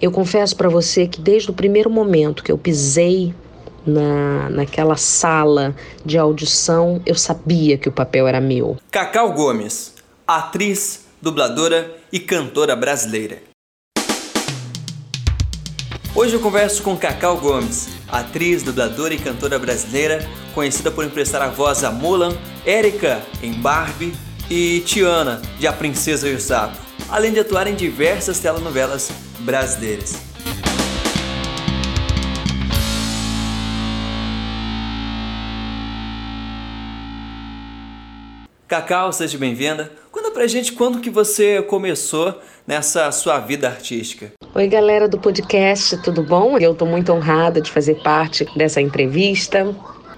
Eu confesso para você que desde o primeiro momento que eu pisei na, naquela sala de audição, eu sabia que o papel era meu. Cacau Gomes, atriz, dubladora e cantora brasileira. Hoje eu converso com Cacau Gomes, atriz, dubladora e cantora brasileira, conhecida por emprestar a voz a Mulan, Erika em Barbie e Tiana de A Princesa e o Sapo, além de atuar em diversas telenovelas brasileiras. Cacau, seja bem-vinda. Conta pra gente quando que você começou nessa sua vida artística. Oi, galera do podcast, tudo bom? Eu estou muito honrada de fazer parte dessa entrevista.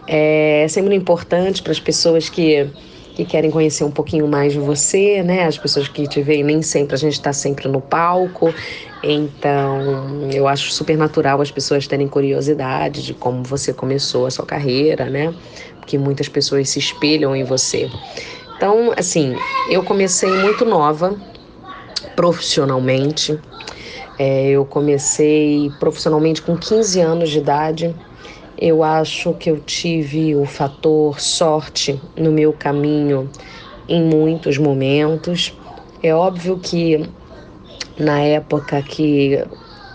É sempre importante para as pessoas que, que querem conhecer um pouquinho mais de você, né? As pessoas que te veem, nem sempre a gente está sempre no palco. Então, eu acho super natural as pessoas terem curiosidade de como você começou a sua carreira, né? Porque muitas pessoas se espelham em você. Então, assim, eu comecei muito nova, profissionalmente. É, eu comecei profissionalmente com 15 anos de idade. Eu acho que eu tive o fator sorte no meu caminho em muitos momentos. É óbvio que na época que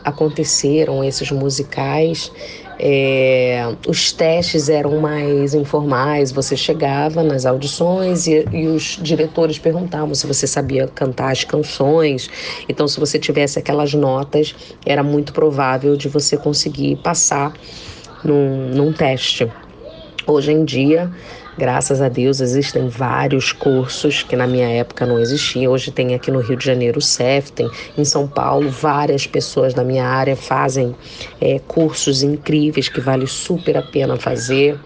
aconteceram esses musicais, é, os testes eram mais informais, você chegava nas audições e, e, os diretores perguntavam se você sabia cantar as canções. Então, se você tivesse aquelas notas, era muito provável de você conseguir passar num, num teste. Hoje em dia, Graças a Deus existem vários cursos que na minha época não existiam. Hoje tem aqui no Rio de Janeiro o CEFTEM, em São Paulo várias pessoas da minha área fazem é, cursos incríveis que vale super a pena fazer.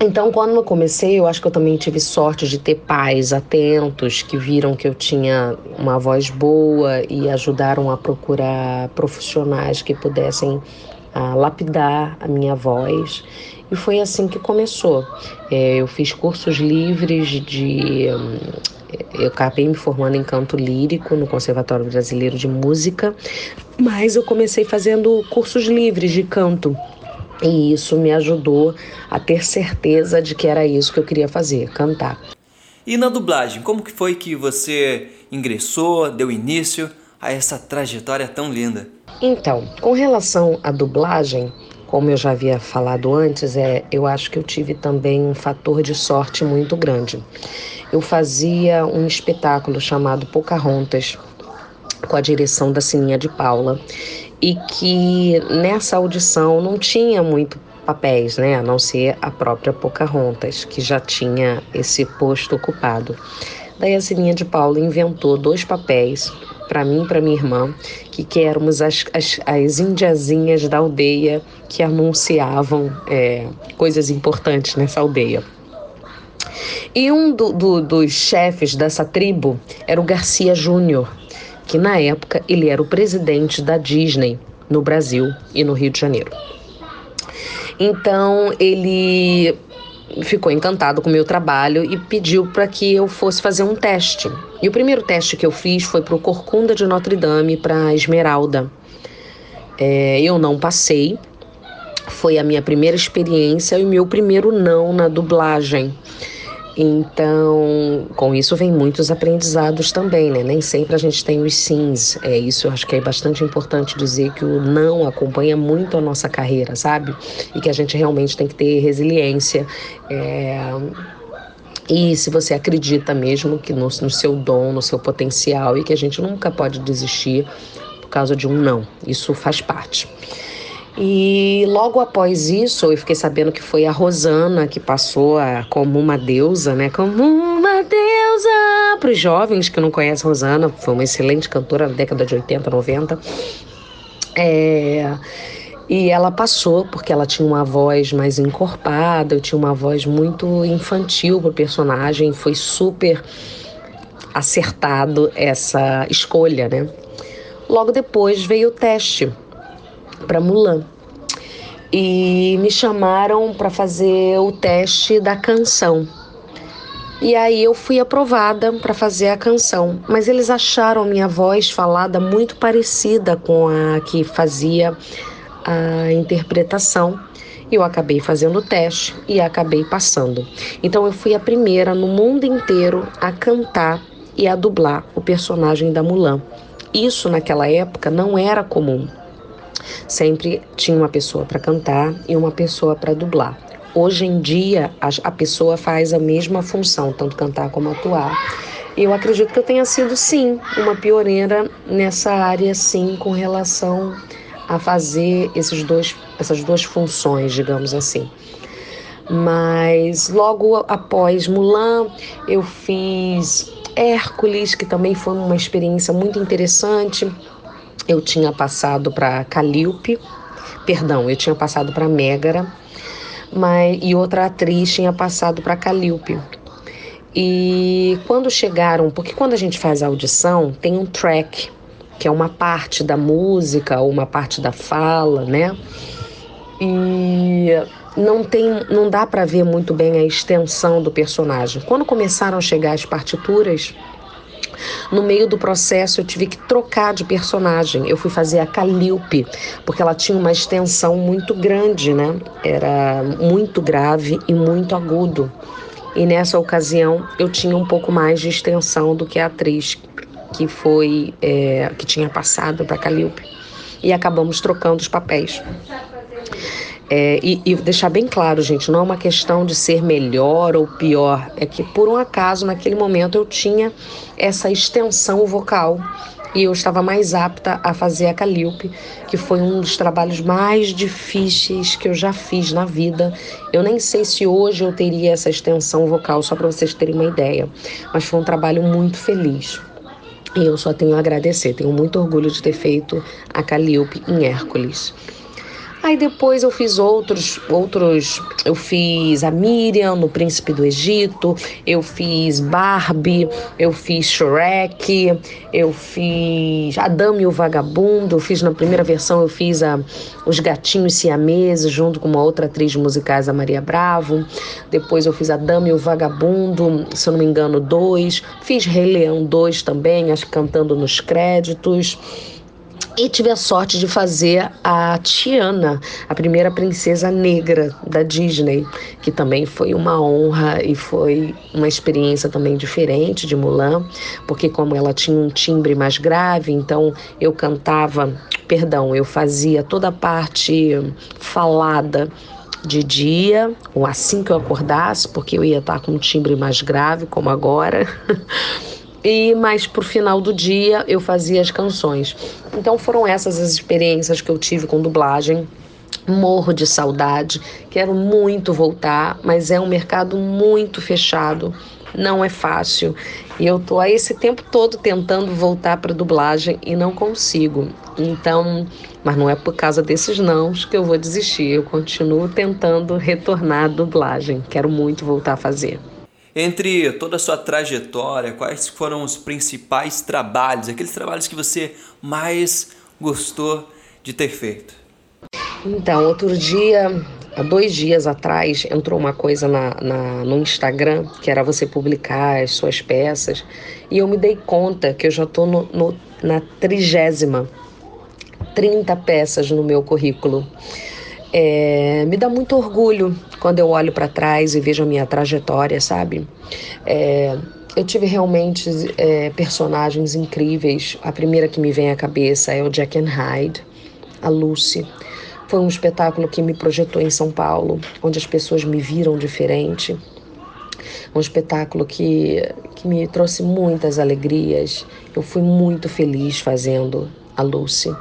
Então, quando eu comecei, eu acho que eu também tive sorte de ter pais atentos que viram que eu tinha uma voz boa e ajudaram a procurar profissionais que pudessem a lapidar a minha voz. E foi assim que começou. É, eu fiz cursos livres de. Hum, eu acabei me formando em canto lírico no Conservatório Brasileiro de Música, mas eu comecei fazendo cursos livres de canto. E isso me ajudou a ter certeza de que era isso que eu queria fazer, cantar. E na dublagem, como que foi que você ingressou, deu início a essa trajetória tão linda? Então, com relação à dublagem, como eu já havia falado antes, é, eu acho que eu tive também um fator de sorte muito grande. Eu fazia um espetáculo chamado Pocahontas, com a direção da Sininha de Paula, e que nessa audição não tinha muito papéis, né, a não ser a própria Pocahontas, que já tinha esse posto ocupado. Daí a Sininha de Paula inventou dois papéis, para mim e para minha irmã, que, que éramos as, as, as indiazinhas da aldeia que anunciavam é, coisas importantes nessa aldeia. E um do, do, dos chefes dessa tribo era o Garcia Júnior, que na época ele era o presidente da Disney no Brasil e no Rio de Janeiro. Então ele ficou encantado com o meu trabalho e pediu para que eu fosse fazer um teste. E o primeiro teste que eu fiz foi para o Corcunda de Notre Dame, para Esmeralda. É, eu não passei, foi a minha primeira experiência e o meu primeiro não na dublagem. Então, com isso vem muitos aprendizados também, né? Nem sempre a gente tem os sims. É isso, eu acho que é bastante importante dizer que o não acompanha muito a nossa carreira, sabe? E que a gente realmente tem que ter resiliência. É... E se você acredita mesmo que no, no seu dom, no seu potencial e que a gente nunca pode desistir por causa de um não, isso faz parte. E logo após isso, eu fiquei sabendo que foi a Rosana que passou a, como uma deusa, né? Como uma deusa! Para os jovens que não conhecem Rosana, foi uma excelente cantora na década de 80, 90. É, e ela passou porque ela tinha uma voz mais encorpada, eu tinha uma voz muito infantil para o personagem, foi super acertado essa escolha, né? Logo depois veio o teste para Mulan. E me chamaram para fazer o teste da canção. E aí eu fui aprovada para fazer a canção, mas eles acharam minha voz falada muito parecida com a que fazia a interpretação. Eu acabei fazendo o teste e acabei passando. Então eu fui a primeira no mundo inteiro a cantar e a dublar o personagem da Mulan. Isso naquela época não era comum. Sempre tinha uma pessoa para cantar e uma pessoa para dublar. Hoje em dia, a, pessoa faz a mesma função, tanto cantar como atuar. Eu acredito que eu tenha sido, sim, uma pioneira nessa área, sim, com relação a fazer esses dois, essas duas funções, digamos assim. Mas logo após Mulan, eu fiz Hércules, que também foi uma experiência muito interessante. Eu tinha passado para Calíope, perdão, eu tinha passado para Mégara mas, e outra atriz tinha passado para Calíope. E quando chegaram, porque quando a gente faz a audição, tem um track, que é uma parte da música ou uma parte da fala, né? E não tem, não dá para ver muito bem a extensão do personagem. Quando começaram a chegar as partituras, no meio do processo, eu tive que trocar de personagem. Eu fui fazer a Calíope, porque ela tinha uma extensão muito grande, né? Era muito grave e muito agudo. E nessa ocasião, eu tinha um pouco mais de extensão do que a atriz que foi é, que tinha passado para Calíope. E acabamos trocando os papéis. É, e, e, deixar bem claro, gente, não é uma questão de ser melhor ou pior, é que por um acaso naquele momento eu tinha essa extensão vocal e eu estava mais apta a fazer a Calíope, que foi um dos trabalhos mais difíceis que eu já fiz na vida. Eu nem sei se hoje eu teria essa extensão vocal, só para vocês terem uma ideia, mas foi um trabalho muito feliz. E eu só tenho a agradecer, tenho muito orgulho de ter feito a Calíope em Hércules. Aí depois eu fiz outros, outros, eu fiz a Miriam no Príncipe do Egito, eu fiz Barbie, eu fiz Shrek, eu fiz Adão e o Vagabundo, eu fiz na primeira versão eu fiz a, os Gatinhos Siameses junto com uma outra atriz de musicais, a Maria Bravo. Depois eu fiz Adão e o Vagabundo, se eu não me engano, dois. Fiz Rei Leão 2 também, acho que cantando nos créditos. E tive a sorte de fazer a Tiana, a primeira princesa negra da Disney, que também foi uma honra e foi uma experiência também diferente de Mulan, porque como ela tinha um timbre mais grave, então eu cantava, perdão, eu fazia toda a parte falada de dia, ou assim que eu acordasse, porque eu ia estar com um timbre mais grave, como agora. e mais pro final do dia eu fazia as canções. Então foram essas as experiências que eu tive com dublagem. Morro de saudade, quero muito voltar, mas é um mercado muito fechado, não é fácil. E eu tô aí esse tempo todo tentando voltar para dublagem e não consigo. Então, mas não é por causa desses nãos que eu vou desistir. Eu continuo tentando retornar à dublagem. Quero muito voltar a fazer. Entre toda a sua trajetória, quais foram os principais trabalhos, aqueles trabalhos que você mais gostou de ter feito? Então, outro dia, há dois dias atrás, entrou uma coisa na, na, no Instagram que era você publicar as suas peças e eu me dei conta que eu já estou no, no, na trigésima, 30 peças no meu currículo. É, me dá muito orgulho quando eu olho para trás e vejo a minha trajetória, sabe? É, eu tive realmente é, personagens incríveis. A primeira que me vem à cabeça é o Jack and Hyde, a Lucy. Foi um espetáculo que me projetou em São Paulo, onde as pessoas me viram diferente. Um espetáculo que, que me trouxe muitas alegrias. Eu fui muito feliz fazendo a Lucy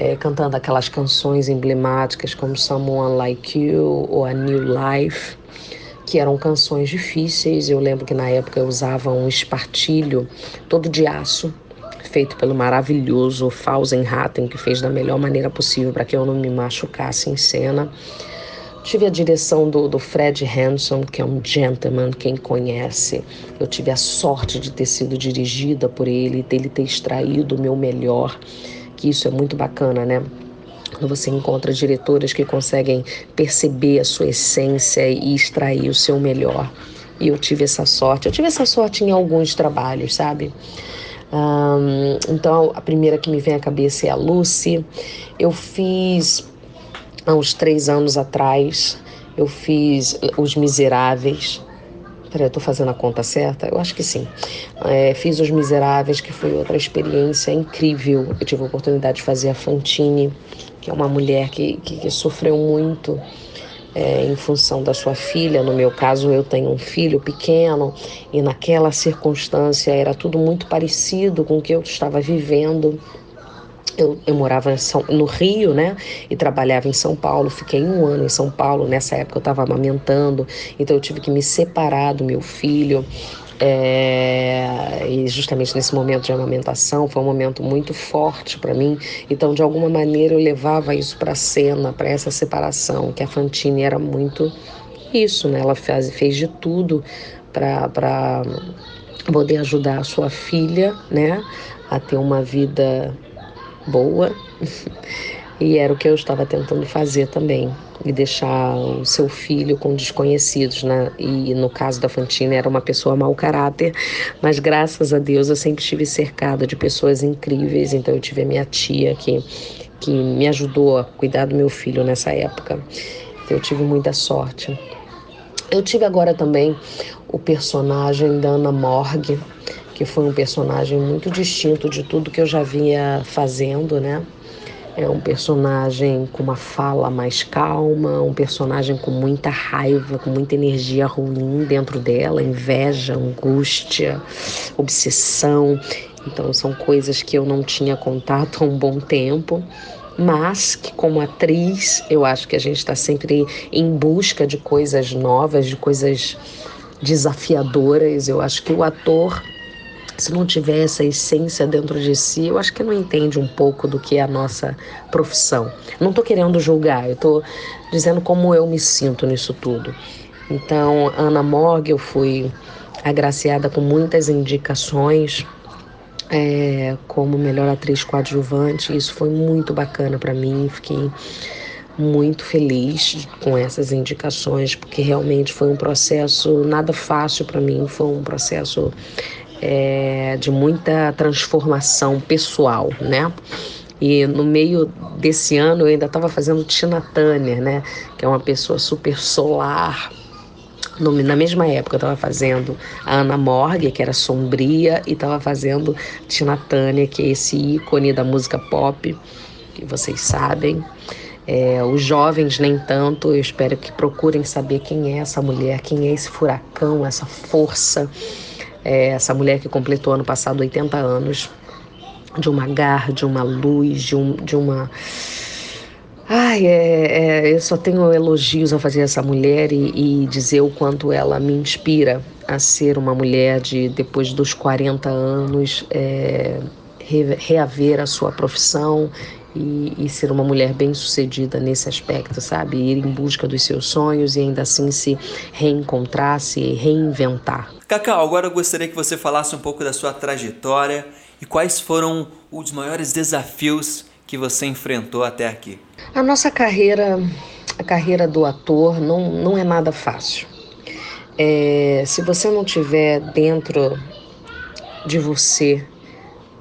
é, cantando aquelas canções emblemáticas como Someone Like You ou A New Life, que eram canções difíceis. Eu lembro que na época eu usava um espartilho todo de aço, feito pelo maravilhoso Fausenhatten, que fez da melhor maneira possível para que eu não me machucasse em cena. Tive a direção do, do Fred Hanson, que é um gentleman, quem conhece. Eu tive a sorte de ter sido dirigida por ele, dele ter extraído o meu melhor que isso é muito bacana, né? Quando você encontra diretoras que conseguem perceber a sua essência e extrair o seu melhor. E eu tive essa sorte. Eu tive essa sorte em alguns trabalhos, sabe? Um, então, a primeira que me vem à cabeça é a Lucy. Eu fiz há uns três anos atrás, eu fiz Os Miseráveis. Peraí, eu tô fazendo a conta certa? Eu acho que sim. É, fiz Os Miseráveis, que foi outra experiência incrível. Eu tive a oportunidade de fazer a Fantine, que é uma mulher que, que, que sofreu muito é, em função da sua filha. No meu caso, eu tenho um filho pequeno e naquela circunstância era tudo muito parecido com o que eu estava vivendo. Eu, eu morava no Rio, né? E trabalhava em São Paulo. Fiquei um ano em São Paulo. Nessa época eu estava amamentando, então eu tive que me separar do meu filho. É, e justamente nesse momento de amamentação foi um momento muito forte para mim. Então, de alguma maneira, eu levava isso para a cena, para essa separação, que a Fantine era muito isso, né? Ela fez, fez de tudo para poder ajudar a sua filha, né? A ter uma vida boa. e era o que eu estava tentando fazer também e deixar o seu filho com desconhecidos, né? E no caso da Fantina era uma pessoa mau caráter, mas graças a Deus eu sempre estive cercada de pessoas incríveis, então eu tive a minha tia que que me ajudou a cuidar do meu filho nessa época. Então eu tive muita sorte. Eu tive agora também o personagem da Ana Morgue, que foi um personagem muito distinto de tudo que eu já vinha fazendo, né? É um personagem com uma fala mais calma, um personagem com muita raiva, com muita energia ruim dentro dela, inveja, angústia, obsessão. Então são coisas que eu não tinha contato há um bom tempo mas que como atriz eu acho que a gente está sempre em busca de coisas novas, de coisas desafiadoras. Eu acho que o ator se não tiver essa essência dentro de si, eu acho que não entende um pouco do que é a nossa profissão. Não estou querendo julgar, eu estou dizendo como eu me sinto nisso tudo. Então, Ana Morg, eu fui agraciada com muitas indicações é, como melhor atriz coadjuvante. Isso foi muito bacana para mim. Fiquei muito feliz com essas indicações, porque realmente foi um processo nada fácil para mim. Foi um processo é, de muita transformação pessoal, né? E no meio desse ano eu ainda estava fazendo Tina Turner, né? Que é uma pessoa super solar. No, na mesma época eu estava fazendo a Ana Morgue, que era sombria, e estava fazendo Tina Turner, que é esse ícone da música pop, que vocês sabem. É, os jovens nem tanto, eu espero que procurem saber quem é essa mulher, quem é esse furacão, essa força é essa mulher que completou ano passado 80 anos, de uma garra, de uma luz, de, um, de uma. Ai, é, é, eu só tenho elogios a fazer essa mulher e, e, dizer o quanto ela me inspira a ser uma mulher de, depois dos 40 anos, é, reaver a sua profissão e, e, ser uma mulher bem sucedida nesse aspecto, sabe? Ir em busca dos seus sonhos e ainda assim se reencontrar, se reinventar. Cacau, agora eu gostaria que você falasse um pouco da sua trajetória e quais foram os maiores desafios que você enfrentou até aqui. A nossa carreira, a carreira do ator, não, não é nada fácil. É, se você não tiver dentro de você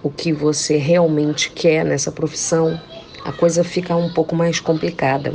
o que você realmente quer nessa profissão, a coisa fica um pouco mais complicada.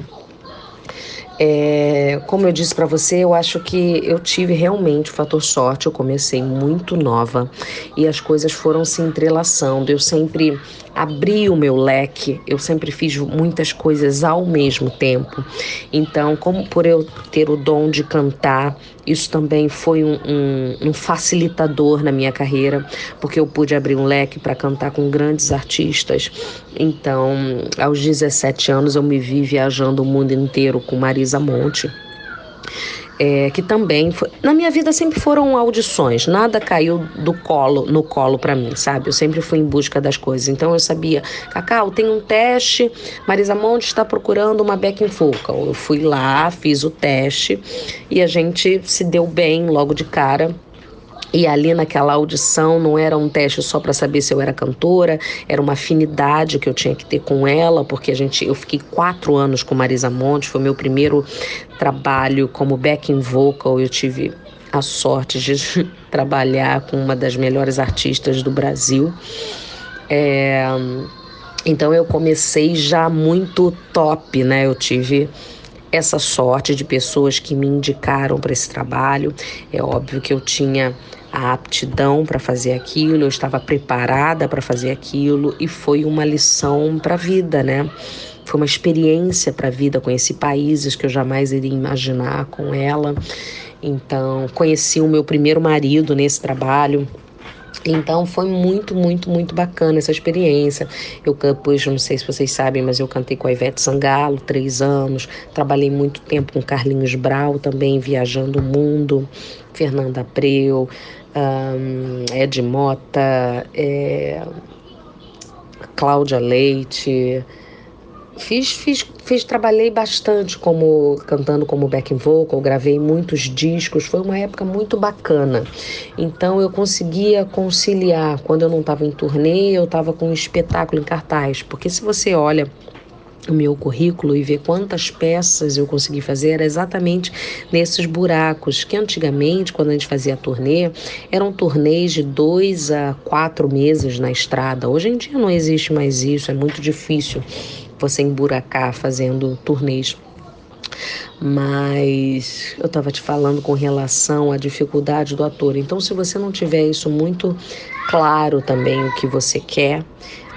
É, como eu disse para você, eu acho que eu tive realmente o fator sorte. Eu comecei muito nova e as coisas foram se entrelaçando. Eu sempre abri o meu leque, eu sempre fiz muitas coisas ao mesmo tempo. Então, como por eu ter o dom de cantar, isso também foi um, um, um facilitador na minha carreira, porque eu pude abrir um leque para cantar com grandes artistas. Então, aos 17 anos, eu me vi viajando o mundo inteiro com Marisa Monte é, que também foi, na minha vida sempre foram audições, nada caiu do colo no colo para mim, sabe? Eu sempre fui em busca das coisas. Então eu sabia, Cacau, tem um teste, Marisa Monte está procurando uma backing vocal. Eu fui lá, fiz o teste e a gente se deu bem logo de cara. E ali naquela audição não era um teste só para saber se eu era cantora, era uma afinidade que eu tinha que ter com ela, porque a gente, eu fiquei quatro anos com Marisa Monte, foi meu primeiro trabalho como backing vocal. Eu tive a sorte de trabalhar com uma das melhores artistas do Brasil. É, então eu comecei já muito top, né? Eu tive essa sorte de pessoas que me indicaram para esse trabalho. É óbvio que eu tinha a aptidão para fazer aquilo, eu estava preparada para fazer aquilo e foi uma lição para a vida, né? Foi uma experiência para a vida, conheci países que eu jamais iria imaginar com ela. Então, conheci o meu primeiro marido nesse trabalho. Então foi muito, muito, muito bacana essa experiência. Eu depois, não sei se vocês sabem, mas eu cantei com a Ivete Sangalo três anos. Trabalhei muito tempo com Carlinhos Brau também, viajando o mundo. Fernanda Abreu, um, Ed Mota, é, Cláudia Leite. Fiz, fiz, fiz, trabalhei bastante como cantando como backing vocal, gravei muitos discos, foi uma época muito bacana. Então eu conseguia conciliar, quando eu não estava em turnê, eu estava com um espetáculo em cartaz, porque se você olha o meu currículo e ver quantas peças eu consegui fazer era exatamente nesses buracos que antigamente quando a gente fazia turnê eram turnês de dois a quatro meses na estrada. Hoje em dia não existe mais isso é muito difícil você emburacar fazendo turnês. Mas eu estava te falando com relação à dificuldade do ator. Então, se você não tiver isso muito claro também, o que você quer,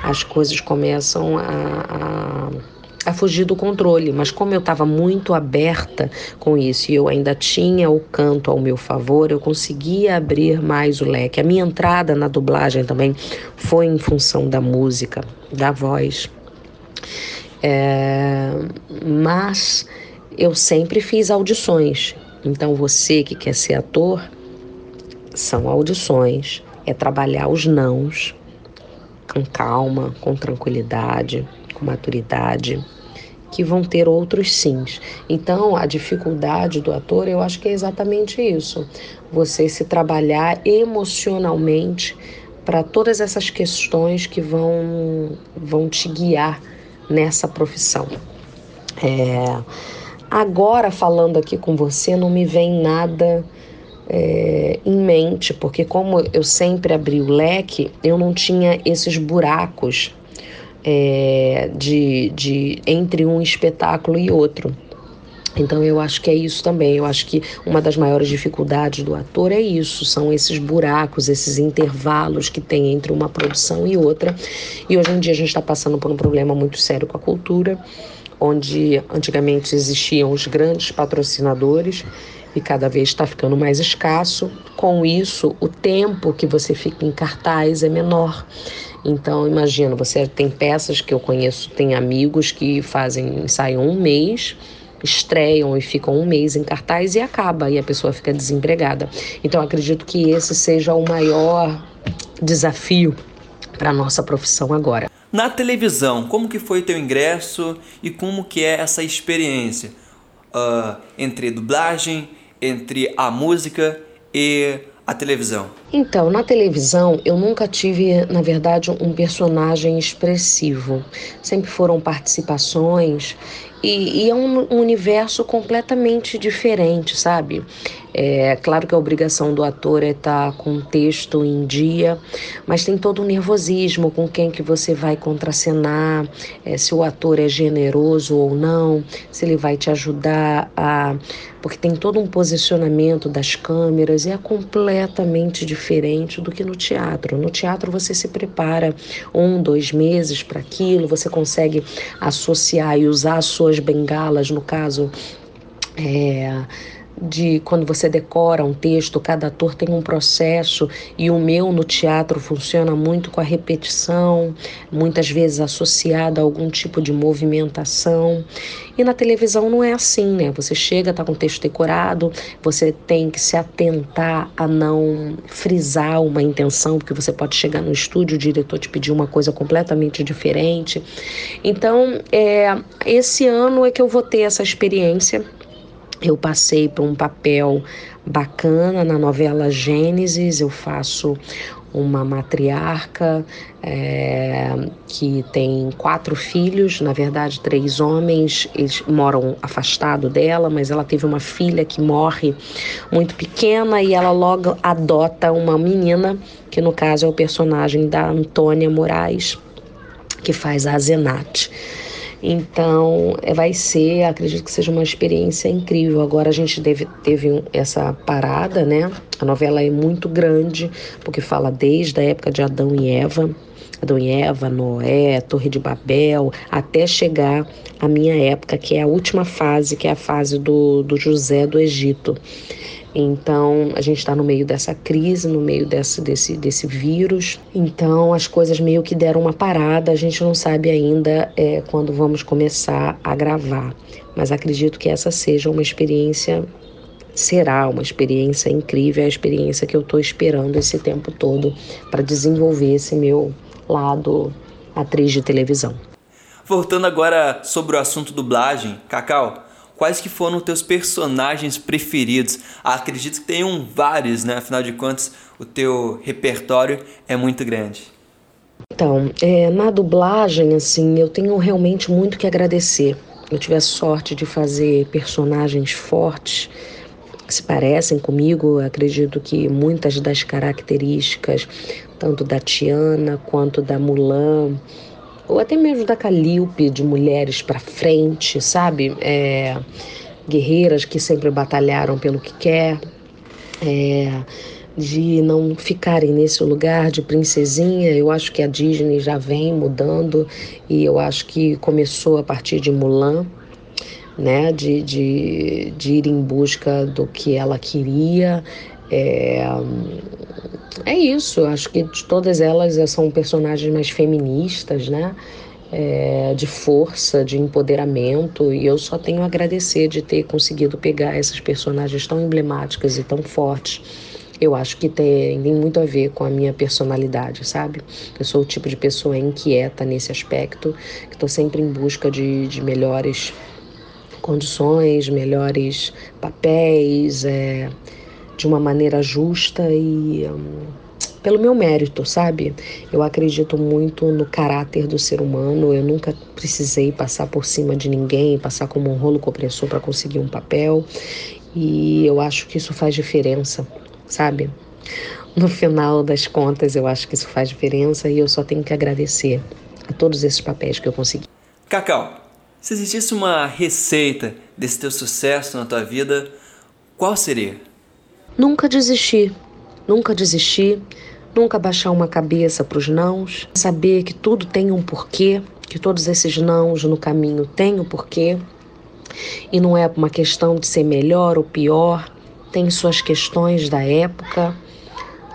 as coisas começam a, a a fugir do controle, mas como eu estava muito aberta com isso e eu ainda tinha o canto ao meu favor, eu conseguia abrir mais o leque. A minha entrada na dublagem também foi em função da música, da voz. É, mas eu sempre fiz audições. Então você que quer ser ator, são audições, é trabalhar os nãos com calma, com tranquilidade, com maturidade, que vão ter outros sims. Então, a dificuldade do ator, eu acho que é exatamente isso. Você se trabalhar emocionalmente para todas essas questões que vão vão te guiar nessa profissão. É, agora, falando aqui com você, não me vem nada é, em mente, porque como eu sempre abri o leque, eu não tinha esses buracos é, de, de entre um espetáculo e outro. Então eu acho que é isso também. Eu acho que uma das maiores dificuldades do ator é isso, são esses buracos, esses intervalos que tem entre uma produção e outra. E hoje em dia a gente está passando por um problema muito sério com a cultura, onde antigamente existiam os grandes patrocinadores e cada vez está ficando mais escasso. Com isso, o tempo que você fica em cartaz é menor. Então, imagina, você tem peças que eu conheço, tem amigos que fazem, ensaiam um mês estreiam e ficam um mês em cartaz e acaba e a pessoa fica desempregada. Então acredito que esse seja o maior desafio para nossa profissão agora. Na televisão, como que foi teu ingresso e como que é essa experiência uh, entre dublagem, entre a música e a televisão? Então, na televisão eu nunca tive, na verdade, um personagem expressivo. Sempre foram participações e, e, é um universo completamente diferente, sabe? É claro que a obrigação do ator é estar tá com o texto em dia, mas tem todo o nervosismo com quem que você vai contracenar, é, se o ator é generoso ou não, se ele vai te ajudar a. Porque tem todo um posicionamento das câmeras e é completamente diferente do que no teatro. No teatro você se prepara um, dois meses para aquilo, você consegue associar e usar a sua suas bengalas, no caso. É, de quando você decora um texto, cada ator tem um processo e o meu no teatro funciona muito com a repetição, muitas vezes associada a algum tipo de movimentação. E na televisão não é assim, né? Você chega, tá com o texto decorado, você tem que se atentar a não frisar uma intenção, porque você pode chegar no estúdio, o diretor te pedir uma coisa completamente diferente. Então, é, esse ano é que eu vou ter essa experiência eu passei por um papel bacana na novela Gênesis, eu faço uma matriarca é, que tem quatro filhos, na verdade três homens, eles moram afastado dela, mas ela teve uma filha que morre muito pequena e ela logo adota uma menina, que no caso é o personagem da Antônia Moraes, que faz a Zenate. Então, é, vai ser, acredito que seja uma experiência incrível. Agora a gente teve essa parada, né? A novela é muito grande, porque fala desde a época de Adão e Eva, Adão e Eva, Noé, Torre de Babel, até chegar à minha época, que é a última fase, que é a fase do, do José do Egito. Então, a gente está no meio dessa crise, no meio desse, desse, desse vírus. Então, as coisas meio que deram uma parada. A gente não sabe ainda é, quando vamos começar a gravar. Mas acredito que essa seja uma experiência será uma experiência incrível, é a experiência que eu estou esperando esse tempo todo para desenvolver esse meu lado atriz de televisão. Voltando agora sobre o assunto dublagem, Cacau, quais que foram teus personagens preferidos? Acredito que tenham vários, né? Afinal de contas, o teu repertório é muito grande. Então, é, na dublagem, assim, eu tenho realmente muito que agradecer. Eu tive a sorte de fazer personagens fortes que se parecem comigo. acredito que muitas das características, tanto da Tiana quanto da Mulan, ou até mesmo da Calíope, de mulheres para frente, sabe? É, guerreiras que sempre batalharam pelo que quer, é, de não ficarem nesse lugar de princesinha. Eu acho que a Disney já vem mudando e eu acho que começou a partir de Mulan. Né, de, de, de ir em busca do que ela queria, é, é isso, acho que de todas elas são personagens mais feministas, né? É, de força, de empoderamento, e eu só tenho a agradecer de ter conseguido pegar essas personagens tão emblemáticas e tão fortes. Eu acho que tem, tem muito a ver com a minha personalidade, sabe? Eu sou o tipo de pessoa inquieta nesse aspecto, que estou sempre em busca de, de melhores condições, melhores papéis, é, de uma maneira justa e um, pelo meu mérito, sabe? Eu acredito muito no caráter do ser humano. Eu nunca precisei passar por cima de ninguém, passar como um rolo compressor para conseguir um papel. E eu acho que isso faz diferença, sabe? No final das contas, eu acho que isso faz diferença e eu só tenho que agradecer a todos esses papéis que eu consegui. Cacau, se existisse uma receita desse teu sucesso na tua vida, qual seria? Nunca desistir, nunca desistir, nunca baixar uma cabeça para os nãos, saber que tudo tem um porquê, que todos esses nãos no caminho têm um porquê, e não é uma questão de ser melhor ou pior, tem suas questões da época.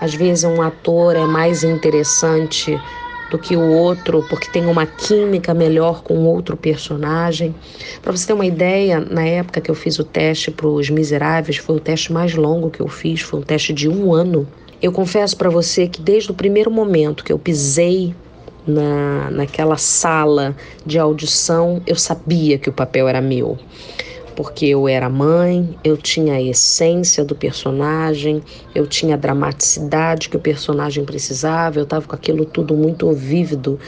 Às vezes um ator é mais interessante do que o outro, porque tem uma química melhor com outro personagem. Para você ter uma ideia, na época que eu fiz o teste para os Miseráveis, foi o teste mais longo que eu fiz, foi um teste de um ano. Eu confesso para você que desde o primeiro momento que eu pisei na, naquela sala de audição, eu sabia que o papel era meu porque eu era mãe, eu tinha a essência do personagem, eu tinha a dramaticidade que o personagem precisava, eu estava com aquilo tudo muito vívido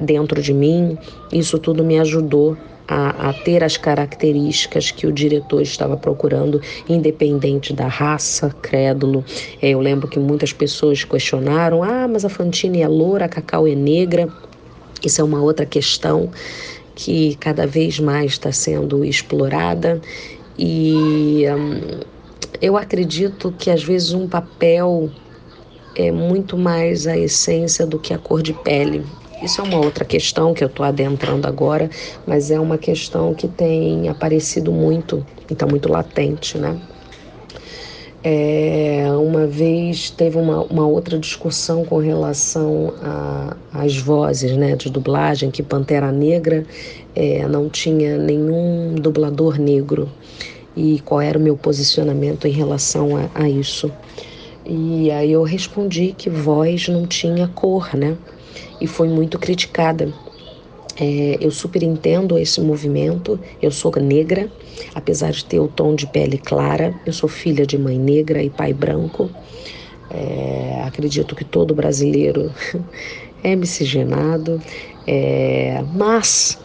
dentro de mim. Isso tudo me ajudou a, a, ter as características que o diretor estava procurando, independente da raça, crédulo. É, eu lembro que muitas pessoas questionaram: ah, mas a Fantine é loura, a Cacau é negra. Isso é uma outra questão que cada vez mais está sendo explorada e hum, eu acredito que às vezes um papel é muito mais a essência do que a cor de pele. Isso é uma outra questão que eu estou adentrando agora, mas é uma questão que tem aparecido muito está muito latente, né? É, uma vez teve uma, uma outra discussão com relação às vozes né, de dublagem, que Pantera Negra é, não tinha nenhum dublador negro e qual era o meu posicionamento em relação a, a isso. E aí eu respondi que voz não tinha cor, né? E foi muito criticada. É, eu super entendo esse movimento. Eu sou negra, apesar de ter o tom de pele clara. Eu sou filha de mãe negra e pai branco. É, acredito que todo brasileiro é miscigenado, é, mas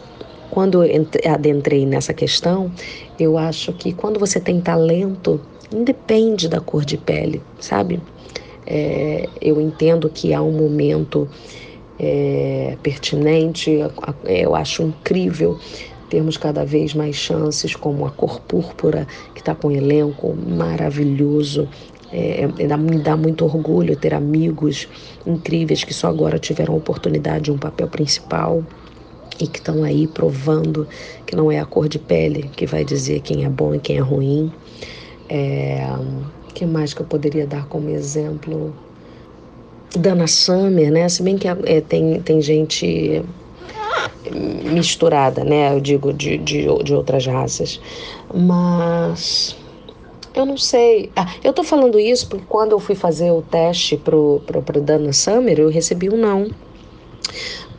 quando eu adentrei nessa questão, eu acho que quando você tem talento, independe da cor de pele, sabe? É, eu entendo que há um momento é, pertinente, eu acho incrível termos cada vez mais chances, como a cor púrpura, que está com um elenco maravilhoso. É, é, me dá muito orgulho ter amigos incríveis que só agora tiveram a oportunidade de um papel principal e que estão aí provando que não é a cor de pele que vai dizer quem é bom e quem é ruim. É, que mais que eu poderia dar como exemplo? Dana Summer, né? Se bem que é, tem, tem gente misturada, né? Eu digo de, de, de outras raças. Mas eu não sei. Ah, eu tô falando isso porque quando eu fui fazer o teste pro, pro, pro Dana Summer, eu recebi um não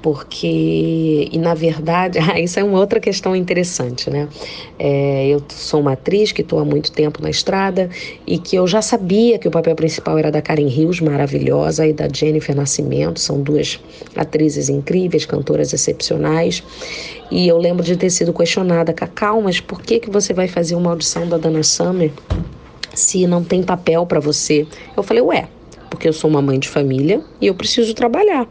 porque, e na verdade, isso é uma outra questão interessante, né? É, eu sou uma atriz que estou há muito tempo na estrada e que eu já sabia que o papel principal era da Karen Rios, maravilhosa, e da Jennifer Nascimento, são duas atrizes incríveis, cantoras excepcionais. E eu lembro de ter sido questionada, Cacau, mas por que, que você vai fazer uma audição da Dana Summer se não tem papel para você? Eu falei, ué, porque eu sou uma mãe de família e eu preciso trabalhar.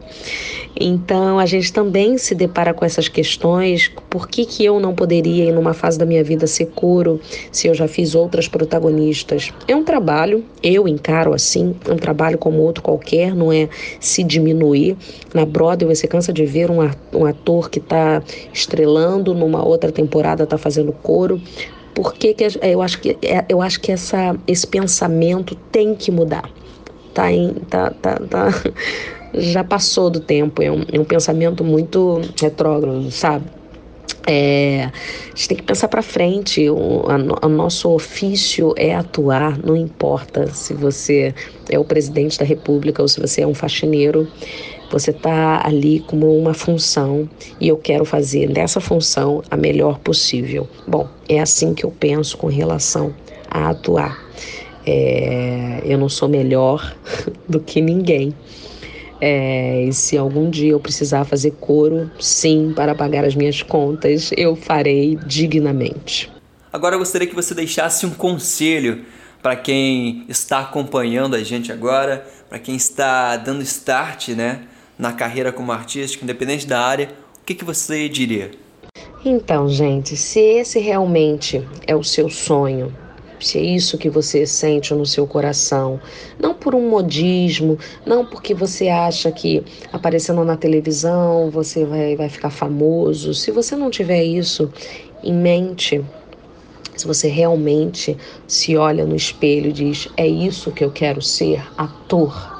Então a gente também se depara com essas questões. Por que, que eu não poderia, em numa fase da minha vida, ser coro se eu já fiz outras protagonistas? É um trabalho, eu encaro assim, é um trabalho como outro qualquer, não é se diminuir. Na Broadway você cansa de ver um ator que está estrelando, numa outra temporada está fazendo coro. Por que, que eu acho que, é, eu acho que essa, esse pensamento tem que mudar tá em, tá, tá, tá, já passou do tempo, é um, é um pensamento muito retrógrado, sabe? É, a gente tem que pensar para frente. O a, nosso ofício é atuar, não importa se você é o presidente da República ou se você é um faxineiro. Você está ali como uma função e eu quero fazer dessa função a melhor possível. Bom, é assim que eu penso com relação a atuar. É, eu não sou melhor do que ninguém. É, e se algum dia eu precisar fazer coro, sim, para pagar as minhas contas, eu farei dignamente. Agora eu gostaria que você deixasse um conselho para quem está acompanhando a gente agora, para quem está dando start né, na carreira como artista, independente da área, o que, que você diria? Então, gente, se esse realmente é o seu sonho, se é isso que você sente no seu coração, não por um modismo, não porque você acha que aparecendo na televisão você vai, vai ficar famoso. Se você não tiver isso em mente, se você realmente se olha no espelho e diz: é isso que eu quero ser, ator,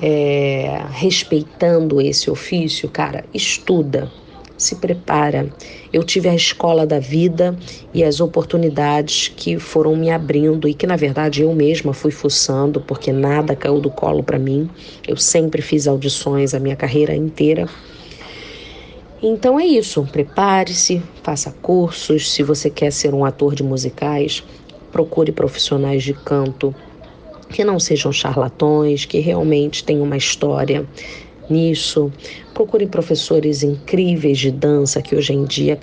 é, respeitando esse ofício, cara, estuda se prepara. Eu tive a escola da vida e as oportunidades que foram me abrindo e que na verdade eu mesma fui fuçando, porque nada caiu do colo para mim. Eu sempre fiz audições a minha carreira inteira. Então é isso, prepare-se, faça cursos. Se você quer ser um ator de musicais, procure profissionais de canto que não sejam charlatões, que realmente tenham uma história nisso. Procure professores incríveis de dança, que hoje em dia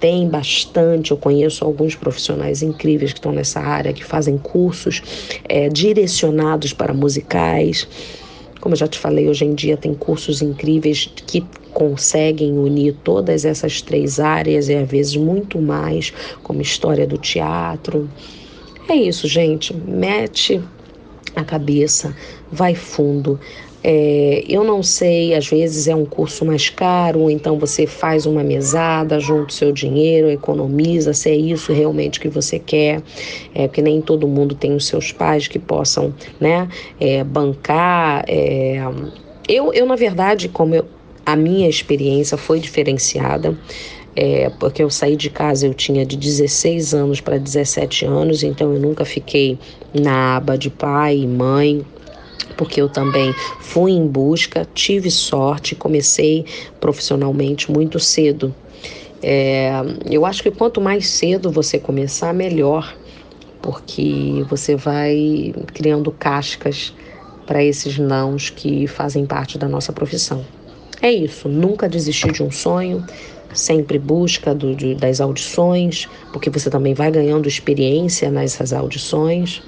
tem bastante. Eu conheço alguns profissionais incríveis que estão nessa área, que fazem cursos é, direcionados para musicais. Como eu já te falei, hoje em dia tem cursos incríveis que conseguem unir todas essas três áreas e às vezes muito mais, como história do teatro. É isso, gente. Mete a cabeça, vai fundo. É, eu não sei, às vezes é um curso mais caro, então você faz uma mesada, junta o seu dinheiro, economiza, se é isso realmente que você quer, é, porque nem todo mundo tem os seus pais que possam né, é, bancar. É, eu, eu, na verdade, como eu, a minha experiência foi diferenciada, é, porque eu saí de casa, eu tinha de 16 anos para 17 anos, então eu nunca fiquei na aba de pai e mãe, porque eu também fui em busca, tive sorte, comecei profissionalmente muito cedo. É, eu acho que quanto mais cedo você começar, melhor, porque você vai criando cascas para esses nãos que fazem parte da nossa profissão. É isso, nunca desistir de um sonho, sempre busca do, de, das audições, porque você também vai ganhando experiência nessas audições,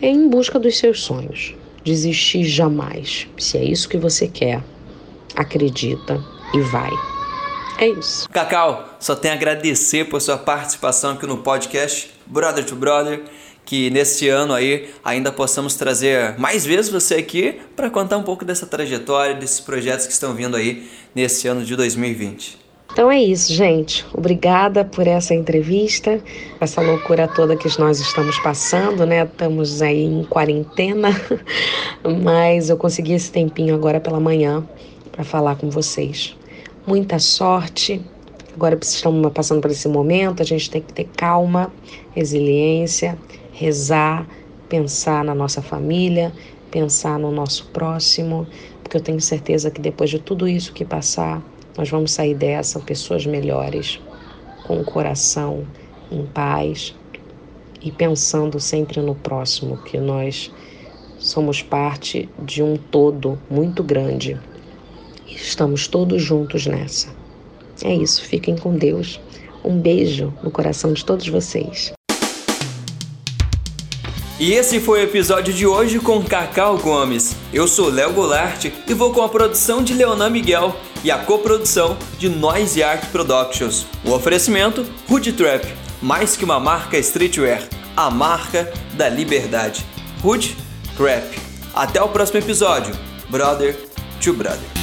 é em busca dos seus sonhos. Desistir jamais. Se é isso que você quer, acredita e vai. É isso. Cacau, só tenho a agradecer por sua participação aqui no podcast Brother to Brother que neste ano aí ainda possamos trazer mais vezes você aqui para contar um pouco dessa trajetória, desses projetos que estão vindo aí nesse ano de 2020. Então é isso, gente. Obrigada por essa entrevista, essa loucura toda que nós estamos passando, né? Estamos aí em quarentena, mas eu consegui esse tempinho agora pela manhã para falar com vocês. Muita sorte. Agora estamos passando por esse momento, a gente tem que ter calma, resiliência rezar, pensar na nossa família, pensar no nosso próximo, porque eu tenho certeza que depois de tudo isso que passar, nós vamos sair dessa pessoas melhores, com o coração em paz e pensando sempre no próximo, que nós somos parte de um todo muito grande. E estamos todos juntos nessa. É isso, fiquem com Deus. Um beijo no coração de todos vocês. E esse foi o episódio de hoje com Cacau Gomes. Eu sou Léo Goulart e vou com a produção de Leonan Miguel e a coprodução de Noise Art Productions. O oferecimento Hood Trap, mais que uma marca streetwear, a marca da liberdade. Hood Trap. Até o próximo episódio. Brother to Brother.